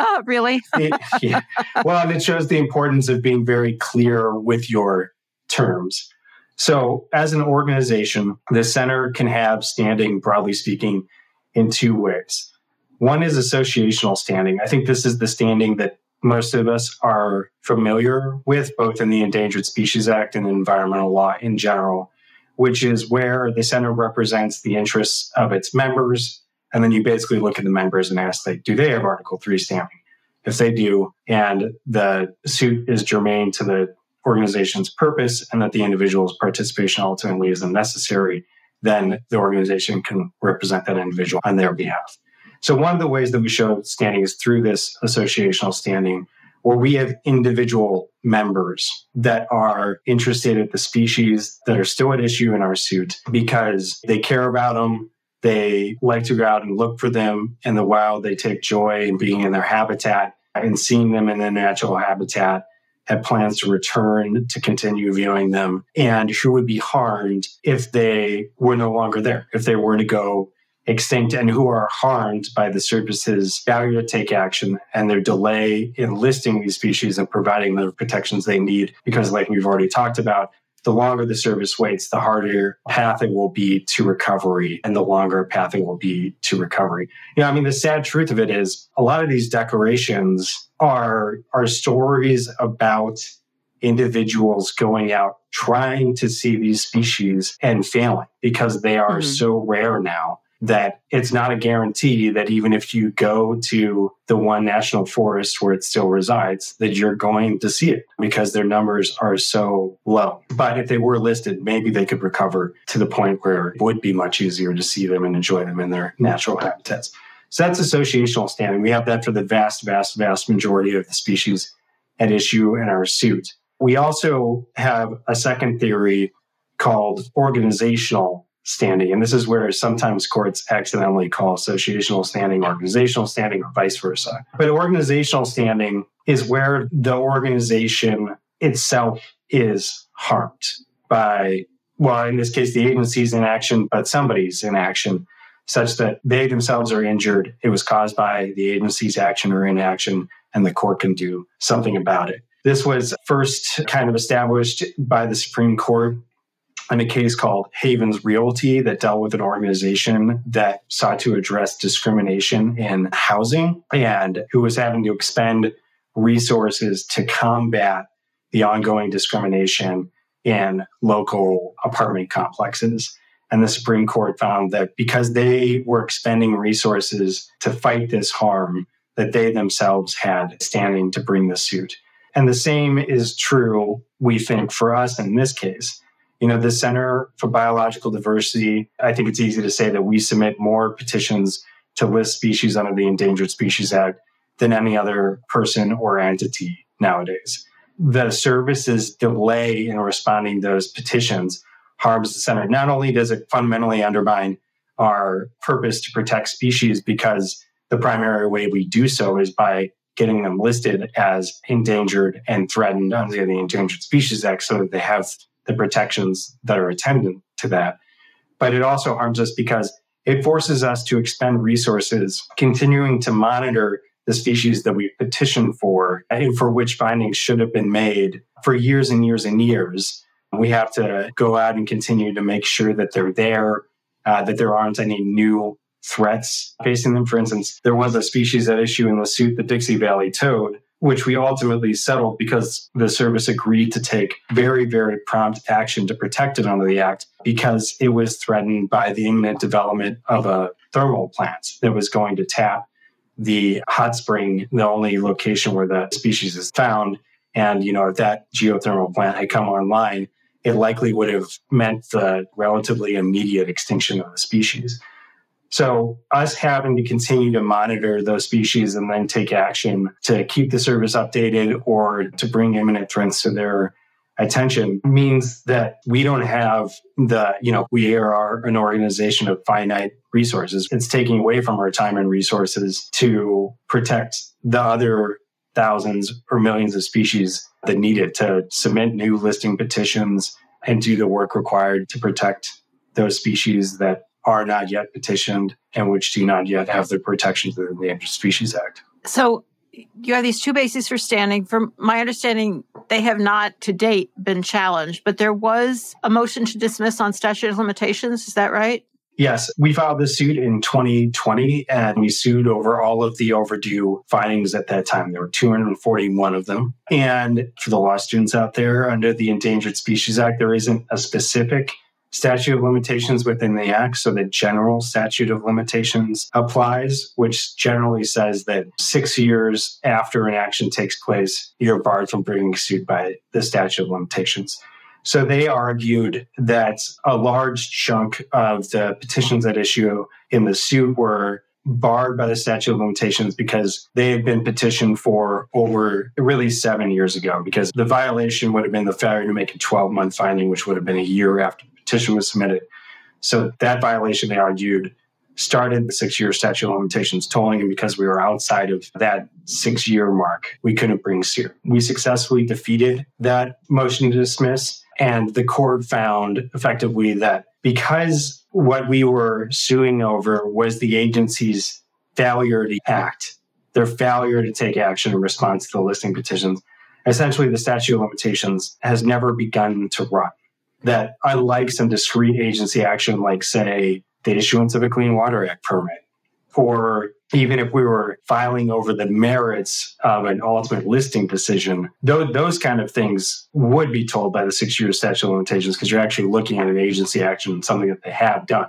[laughs] really? [laughs] it, yeah. Well, and it shows the importance of being very clear with your terms. So, as an organization, the center can have standing, broadly speaking, in two ways. One is associational standing. I think this is the standing that most of us are familiar with, both in the Endangered Species Act and environmental law in general, which is where the center represents the interests of its members and then you basically look at the members and ask, like, do they have Article 3 standing? If they do, and the suit is germane to the organization's purpose and that the individual's participation ultimately isn't necessary, then the organization can represent that individual on their behalf. So, one of the ways that we show standing is through this associational standing, where we have individual members that are interested in the species that are still at issue in our suit because they care about them, They like to go out and look for them in the wild. They take joy in being in their habitat and seeing them in their natural habitat Have plans to return to continue viewing them and who would be harmed if they were no longer there, if they were to go extinct and who are harmed by the service's failure to take action and their delay in listing these species and providing the protections they need. Because, like we've already talked about, the longer the service waits, the harder path it will be to recovery and the longer path it will be to recovery. You know, I mean, the sad truth of it is a lot of these declarations are, are stories about individuals going out trying to see these species and failing because they are mm-hmm. so rare now that it's not a guarantee that even if you go to the one national forest where it still resides, that you're going to see it because their numbers are so low. But if they were listed, maybe they could recover to the point where it would be much easier to see them and enjoy them in their natural habitats. So that's associational standing. We have that for the vast, vast, vast majority of the species at issue in our suit. We also have a second theory called organizational standing. And this is where sometimes courts accidentally call associational standing organizational standing or vice versa. But organizational standing is where the organization itself is harmed by, well, in this case, the agency's inaction, but somebody's inaction, such that they themselves are injured. It was caused by the agency's action or inaction, and the court can do something about it. This was first kind of established by the Supreme Court in a case called Havens Realty that dealt with an organization that sought to address discrimination in housing and who was having to expend resources to combat the ongoing discrimination in local apartment complexes. And the Supreme Court found that because they were expending resources to fight this harm, that they themselves had standing to bring the suit. And the same is true, we think, for us in this case you know, the Center for Biological Diversity, I think it's easy to say that we submit more petitions to list species under the Endangered Species Act than any other person or entity nowadays. The service's delay in responding to those petitions harms the center. Not only does it fundamentally undermine our purpose to protect species because the primary way we do so is by getting them listed as endangered and threatened under the Endangered Species Act so that they have the protections that are attendant to that. But it also harms us because it forces us to expend resources continuing to monitor the species that we petitioned for and for which findings should have been made for years and years and years. We have to go out and continue to make sure that they're there, uh, that there aren't any new threats facing them. For instance, there was a species at issue in the suit, the Dixie Valley toad, which we ultimately settled because the service agreed to take very, very prompt action to protect it under the Act because it was threatened by the imminent development of a thermal plant that was going to tap the hot spring, the only location where the species is found. And, you know, if that geothermal plant had come online, it likely would have meant the relatively immediate extinction of the species. So, us having to continue to monitor those species and then take action to keep the service updated or to bring imminent threats to their attention means that we don't have the, you know, we are an organization of finite resources. It's taking away from our time and resources to protect the other thousands or millions of species that need it to submit new listing petitions and do the work required to protect those species that are not yet petitioned and which do not yet have the protections of the Endangered Species Act. So you have these two bases for standing. From my understanding, they have not to date been challenged, but there was a motion to dismiss on statute of limitations. Is that right? Yes, we filed this suit in 2020 and we sued over all of the overdue findings at that time. There were 241 of them. And for the law students out there, under the Endangered Species Act, there isn't a specific statute of limitations within the act. So the general statute of limitations applies, which generally says that six years after an action takes place, you're barred from bringing suit by the statute of limitations. So they argued that a large chunk of the petitions at issue in the suit were barred by the statute of limitations because they had been petitioned for over really seven years ago because the violation would have been the failure to make a 12 month finding, which would have been a year after petition was submitted. So that violation, they argued, started the six year statute of limitations tolling. And because we were outside of that six year mark, we couldn't bring suit. We successfully defeated that motion to dismiss. And the court found effectively that because what we were suing over was the agency's failure to act, their failure to take action in response to the listing petitions, essentially the statute of limitations has never begun to run. That I like some discrete agency action, like, say, the issuance of a Clean Water Act permit, or even if we were filing over the merits of an ultimate listing decision, those, those kind of things would be tolled by the six year statute of limitations because you're actually looking at an agency action, something that they have done.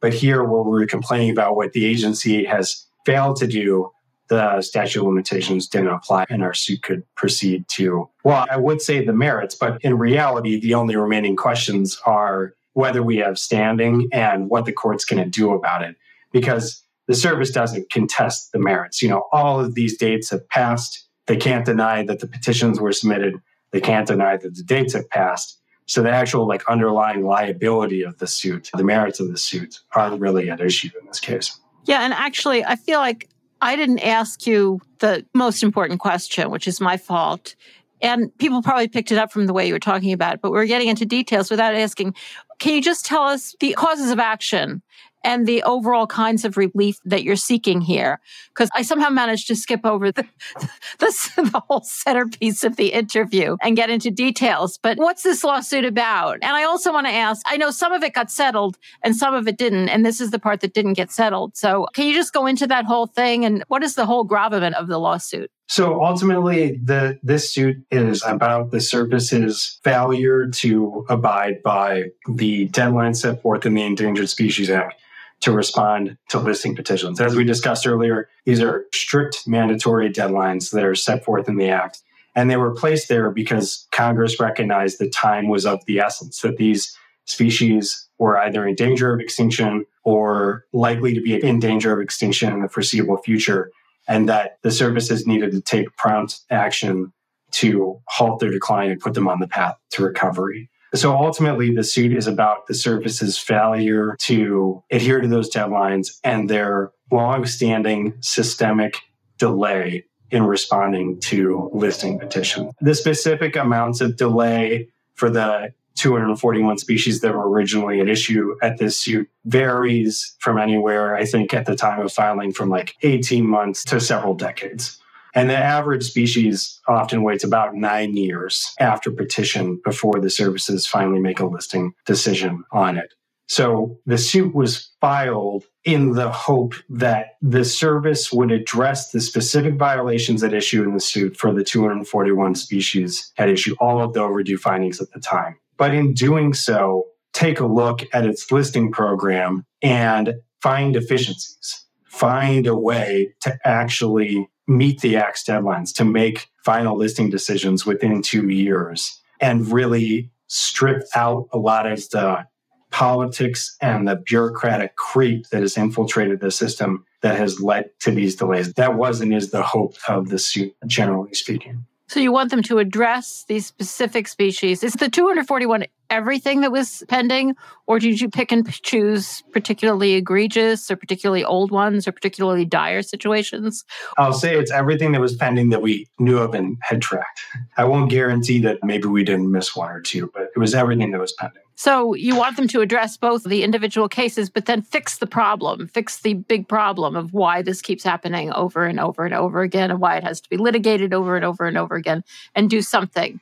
But here, where we're complaining about what the agency has failed to do, the statute of limitations didn't apply and our suit could proceed to, well, I would say the merits, but in reality, the only remaining questions are whether we have standing and what the court's going to do about it. Because the service doesn't contest the merits. You know, all of these dates have passed. They can't deny that the petitions were submitted. They can't deny that the dates have passed. So the actual like underlying liability of the suit, the merits of the suit aren't really at issue in this case. Yeah, and actually I feel like I didn't ask you the most important question, which is my fault. And people probably picked it up from the way you were talking about it, but we're getting into details without asking. Can you just tell us the causes of action and the overall kinds of relief that you're seeking here. Because I somehow managed to skip over the, [laughs] the, the, whole centerpiece of the interview and get into details. But what's this lawsuit about? And I also want to ask I know some of it got settled and some of it didn't. And this is the part that didn't get settled. So can you just go into that whole thing? And what is the whole gravamen of the lawsuit? So ultimately, the this suit is about the service's failure to abide by the deadline set forth in the Endangered Species Act to respond to listing petitions. As we discussed earlier, these are strict mandatory deadlines that are set forth in the Act. And they were placed there because Congress recognized that time was of the essence, that these species were either in danger of extinction or likely to be in danger of extinction in the foreseeable future, and that the services needed to take prompt action to halt their decline and put them on the path to recovery. So ultimately, the suit is about the service's failure to adhere to those deadlines and their long-standing systemic delay in responding to listing petition. The specific amounts of delay for the 241 species that were originally at issue at this suit varies from anywhere, I think, at the time of filing from like 18 months to several decades. And the average species often waits about nine years after petition before the services finally make a listing decision on it. So the suit was filed in the hope that the service would address the specific violations at issue in the suit for the 241 species at issue, all of the overdue findings at the time. But in doing so, take a look at its listing program and find deficiencies, find a way to actually meet the Act's deadlines to make final listing decisions within two years and really strip out a lot of the politics and the bureaucratic creep that has infiltrated the system that has led to these delays. That was and is the hope of the suit, generally speaking. So you want them to address these specific species. Is the 241 everything that was pending, or did you pick and choose particularly egregious or particularly old ones or particularly dire situations? I'll say it's everything that was pending that we knew of and had tracked. I won't guarantee that maybe we didn't miss one or two, but it was everything that was pending. So you want them to address both the individual cases, but then fix the problem, fix the big problem of why this keeps happening over and over and over again, and why it has to be litigated over and over and over again, and do something.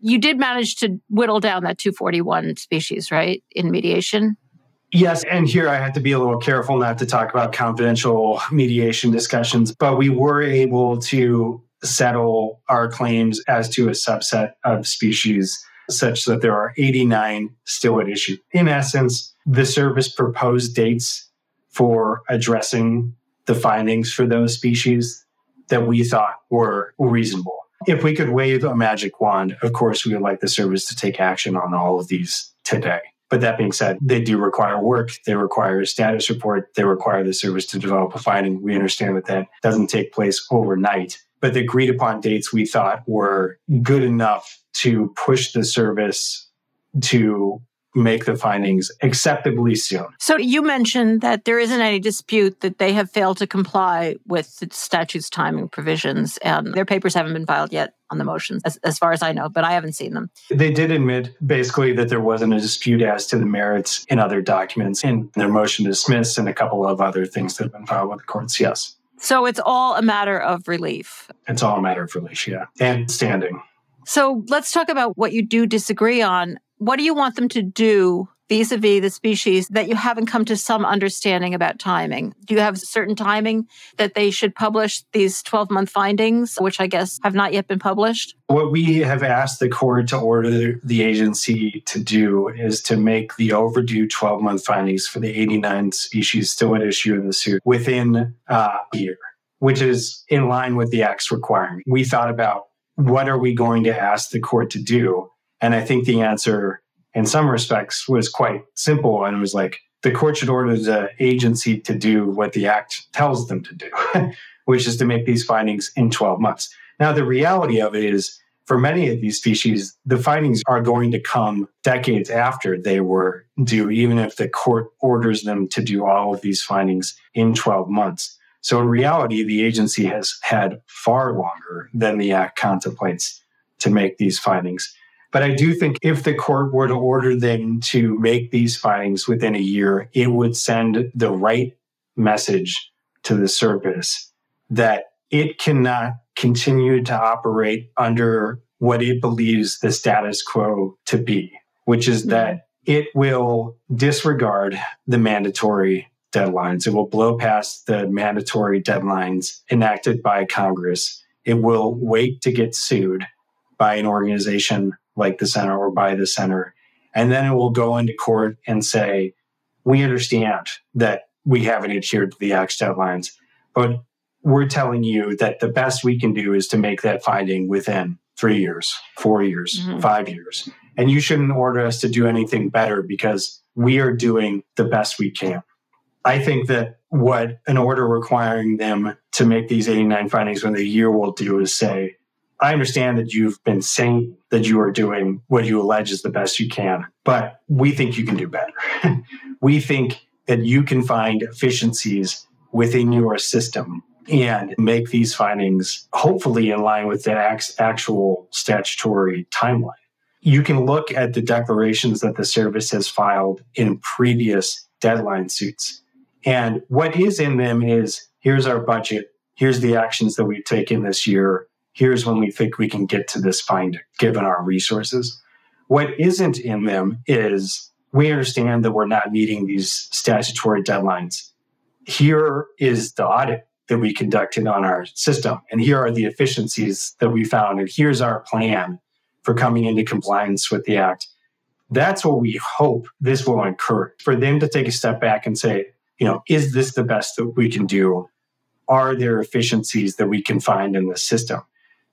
You did manage to whittle down that 241 species, right, in mediation? Yes, and here I have to be a little careful not to talk about confidential mediation discussions, but we were able to settle our claims as to a subset of species such that there are 89 still at issue. In essence, the service proposed dates for addressing the findings for those species that we thought were reasonable. If we could wave a magic wand, of course, we would like the service to take action on all of these today. But that being said, they do require work. They require a status report. They require the service to develop a finding. We understand that that doesn't take place overnight. But the agreed upon dates we thought were good enough to push the service to make the findings acceptably soon. So you mentioned that there isn't any dispute that they have failed to comply with the statute's timing provisions, and their papers haven't been filed yet on the motions, as, as far as I know, but I haven't seen them. They did admit basically that there wasn't a dispute as to the merits in other documents in their motion to dismiss and a couple of other things that have been filed with the courts, yes. So it's all a matter of relief. It's all a matter of relief, yeah, and standing. So let's talk about what you do disagree on. What do you want them to do vis a vis the species that you haven't come to some understanding about timing? Do you have certain timing that they should publish these 12 month findings, which I guess have not yet been published? What we have asked the court to order the agency to do is to make the overdue 12 month findings for the 89 species still at issue in the suit within uh, a year, which is in line with the Act's requirement. We thought about what are we going to ask the court to do? And I think the answer, in some respects, was quite simple. And it was like the court should order the agency to do what the act tells them to do, [laughs] which is to make these findings in 12 months. Now, the reality of it is, for many of these species, the findings are going to come decades after they were due, even if the court orders them to do all of these findings in 12 months. So in reality, the agency has had far longer than the Act contemplates to make these findings. But I do think if the court were to order them to make these findings within a year, it would send the right message to the service that it cannot continue to operate under what it believes the status quo to be, which is mm-hmm. that it will disregard the mandatory deadlines. It will blow past the mandatory deadlines enacted by Congress. It will wait to get sued by an organization like the center or by the center. And then it will go into court and say, we understand that we haven't adhered to the Act's deadlines, but we're telling you that the best we can do is to make that finding within three years, four years, mm-hmm. five years. And you shouldn't order us to do anything better because we are doing the best we can. I think that what an order requiring them to make these 89 findings within a year will do is say, I understand that you've been saying that you are doing what you allege is the best you can, but we think you can do better. [laughs] we think that you can find efficiencies within your system and make these findings hopefully in line with the actual statutory timeline. You can look at the declarations that the service has filed in previous deadline suits and what is in them is here's our budget, here's the actions that we've taken this year, here's when we think we can get to this finding given our resources. What isn't in them is we understand that we're not meeting these statutory deadlines. Here is the audit that we conducted on our system, and here are the efficiencies that we found, and here's our plan for coming into compliance with the Act. That's what we hope this will encourage for them to take a step back and say, you know, is this the best that we can do? Are there efficiencies that we can find in the system?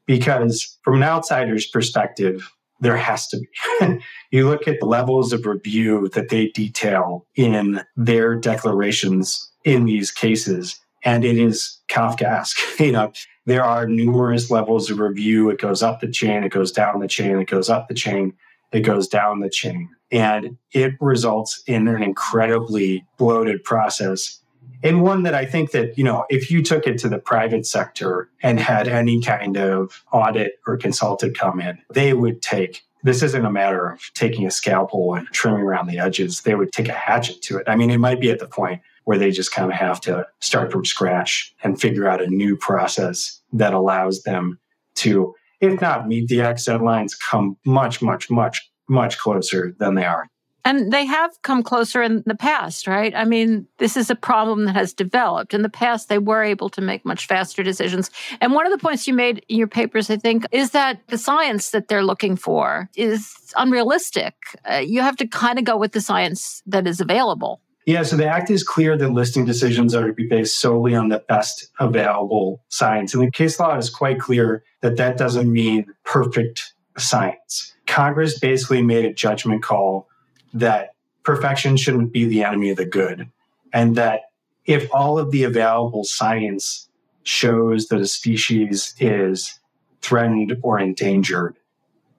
Because from an outsider's perspective, there has to be. [laughs] you look at the levels of review that they detail in their declarations in these cases, and it is Kafkaesque. [laughs] you know, there are numerous levels of review. It goes up the chain, it goes down the chain, it goes up the chain, it goes down the chain and it results in an incredibly bloated process. And one that i think that you know if you took it to the private sector and had any kind of audit or consultant come in they would take this isn't a matter of taking a scalpel and trimming around the edges. They would take a hatchet to it. I mean it might be at the point where they just kind of have to start from scratch and figure out a new process that allows them to if not meet the Act's deadlines come much much much much closer than they are. And they have come closer in the past, right? I mean, this is a problem that has developed. In the past, they were able to make much faster decisions. And one of the points you made in your papers, I think, is that the science that they're looking for is unrealistic. Uh, you have to kind of go with the science that is available. Yeah, so the act is clear that listing decisions are to be based solely on the best available science. And the case law is quite clear that that doesn't mean perfect science. Congress basically made a judgment call that perfection shouldn't be the enemy of the good. And that if all of the available science shows that a species is threatened or endangered,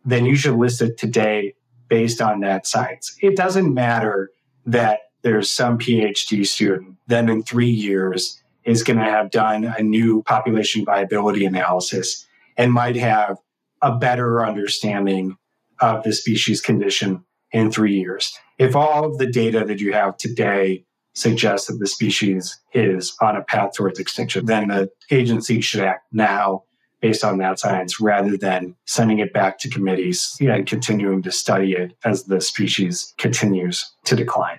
then you should list it today based on that science. It doesn't matter that there's some PhD student then in three years is going to have done a new population viability analysis and might have a better understanding of the species condition in three years. If all of the data that you have today suggests that the species is on a path towards extinction, then the agency should act now based on that science rather than sending it back to committees and continuing to study it as the species continues to decline.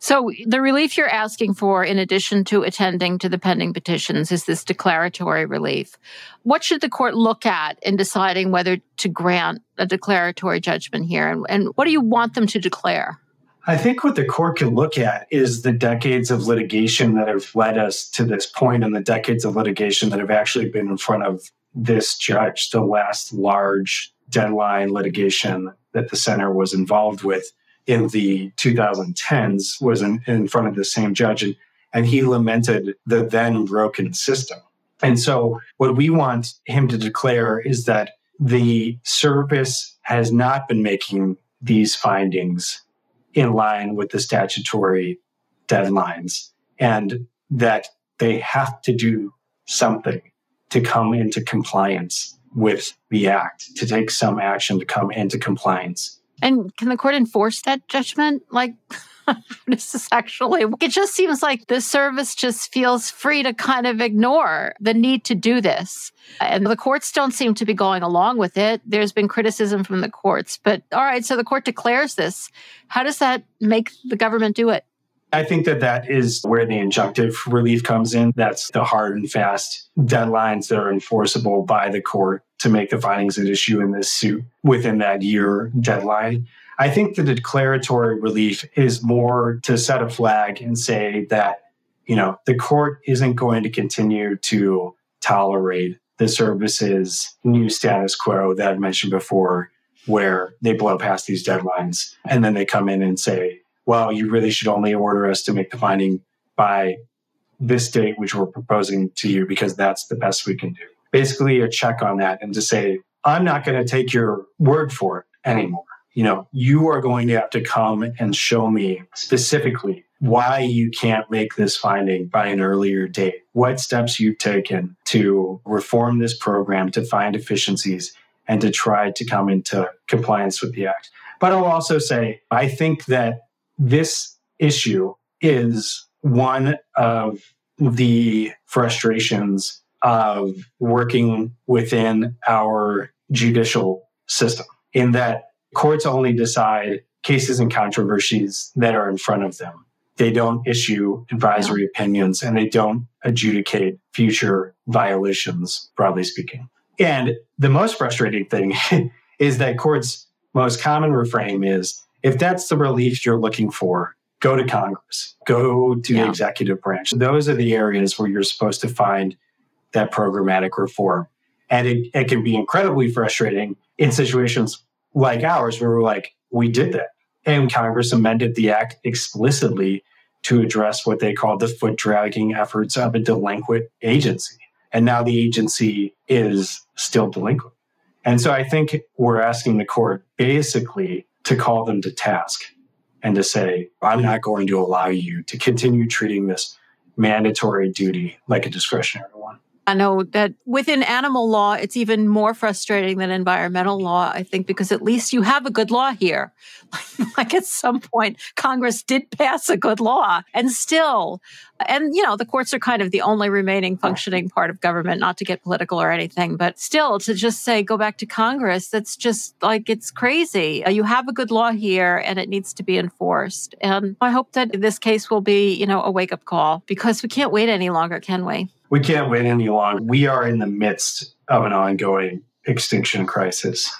So, the relief you're asking for, in addition to attending to the pending petitions, is this declaratory relief. What should the court look at in deciding whether to grant a declaratory judgment here? And, and what do you want them to declare? I think what the court can look at is the decades of litigation that have led us to this point and the decades of litigation that have actually been in front of this judge, the last large deadline litigation that the center was involved with in the 2010s was in, in front of the same judge, and, and he lamented the then broken system. And so, what we want him to declare is that the service has not been making these findings in line with the statutory deadlines, and that they have to do something to come into compliance with the act, to take some action to come into compliance and can the court enforce that judgment? Like, [laughs] this is actually, it just seems like the service just feels free to kind of ignore the need to do this. And the courts don't seem to be going along with it. There's been criticism from the courts. But all right, so the court declares this. How does that make the government do it? I think that that is where the injunctive relief comes in. That's the hard and fast deadlines that are enforceable by the court to make the findings at issue in this suit within that year deadline. I think the declaratory relief is more to set a flag and say that, you know, the court isn't going to continue to tolerate the service's new status quo that I mentioned before, where they blow past these deadlines and then they come in and say, well, you really should only order us to make the finding by this date, which we're proposing to you, because that's the best we can do. Basically, a check on that and to say, I'm not going to take your word for it anymore. You know, you are going to have to come and show me specifically why you can't make this finding by an earlier date, what steps you've taken to reform this program to find efficiencies and to try to come into compliance with the act. But I'll also say, I think that this issue is one of the frustrations of working within our judicial system, in that courts only decide cases and controversies that are in front of them. They don't issue advisory opinions and they don't adjudicate future violations, broadly speaking. And the most frustrating thing [laughs] is that courts' most common refrain is if that's the relief you're looking for, go to Congress, go to yeah. the executive branch. Those are the areas where you're supposed to find that programmatic reform. And it, it can be incredibly frustrating in situations like ours where we're like, we did that. And Congress amended the act explicitly to address what they called the foot dragging efforts of a delinquent agency. And now the agency is still delinquent. And so I think we're asking the court basically to call them to task and to say, I'm not going to allow you to continue treating this mandatory duty like a discretionary one. I know that within animal law, it's even more frustrating than environmental law, I think, because at least you have a good law here. [laughs] like at some point, Congress did pass a good law and still, and you know, the courts are kind of the only remaining functioning part of government, not to get political or anything, but still to just say, go back to Congress, that's just like, it's crazy. Uh, you have a good law here and it needs to be enforced. And I hope that this case will be, you know, a wake up call because we can't wait any longer, can we? We can't wait any longer. We are in the midst of an ongoing extinction crisis.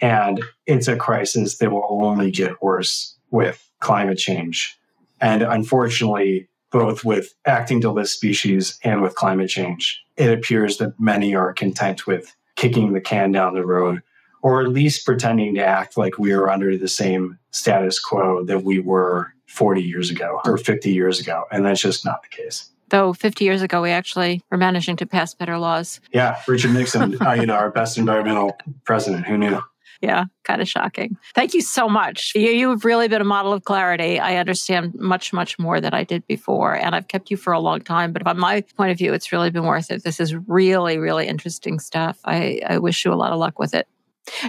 And it's a crisis that will only get worse with climate change. And unfortunately, both with acting to list species and with climate change, it appears that many are content with kicking the can down the road, or at least pretending to act like we are under the same status quo that we were 40 years ago or 50 years ago. And that's just not the case though 50 years ago we actually were managing to pass better laws. Yeah, Richard Nixon, uh, you know, our best environmental president. Who knew? Yeah, kind of shocking. Thank you so much. You, you've really been a model of clarity. I understand much, much more than I did before. And I've kept you for a long time. But from my point of view, it's really been worth it. This is really, really interesting stuff. I, I wish you a lot of luck with it.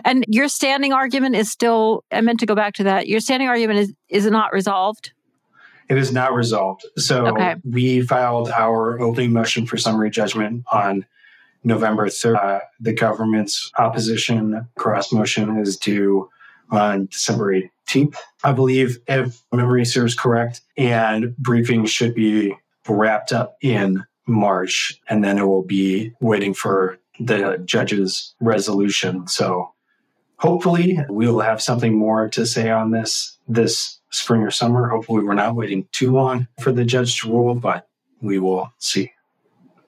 And your standing argument is still, I meant to go back to that. Your standing argument is, is not resolved? It is not resolved. So okay. we filed our opening motion for summary judgment on November 3rd. Uh, the government's opposition cross motion is due on December 18th, I believe, if memory serves correct. And briefing should be wrapped up in March, and then it will be waiting for the judge's resolution. So hopefully we'll have something more to say on this this spring or summer. Hopefully we're not waiting too long for the judge to rule, but we will see.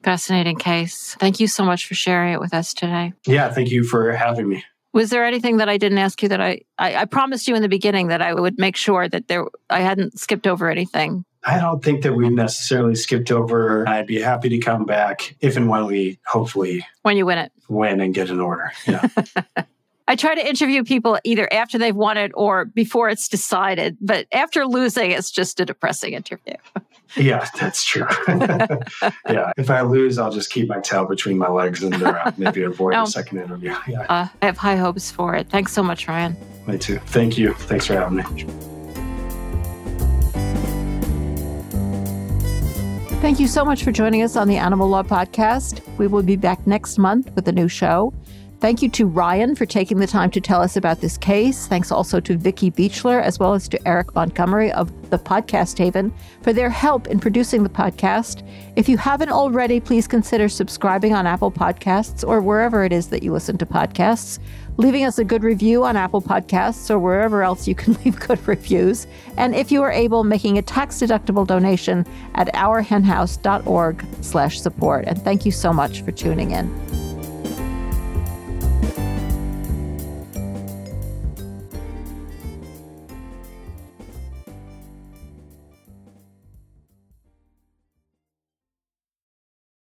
Fascinating case. Thank you so much for sharing it with us today. Yeah, thank you for having me. Was there anything that I didn't ask you that I, I, I promised you in the beginning that I would make sure that there I hadn't skipped over anything? I don't think that we necessarily skipped over. I'd be happy to come back if and when we hopefully when you win it, win and get an order. Yeah. [laughs] I try to interview people either after they've won it or before it's decided. But after losing, it's just a depressing interview. [laughs] yeah, that's true. [laughs] yeah, if I lose, I'll just keep my tail between my legs and uh, maybe avoid no. a [laughs] second interview. Yeah, uh, I have high hopes for it. Thanks so much, Ryan. Me too. Thank you. Thanks for having me. Thank you so much for joining us on the Animal Law Podcast. We will be back next month with a new show. Thank you to Ryan for taking the time to tell us about this case. Thanks also to Vicki Beechler, as well as to Eric Montgomery of the Podcast Haven for their help in producing the podcast. If you haven't already, please consider subscribing on Apple Podcasts or wherever it is that you listen to podcasts, leaving us a good review on Apple Podcasts or wherever else you can [laughs] leave good reviews. And if you are able, making a tax-deductible donation at ourhenhouse.org slash support. And thank you so much for tuning in.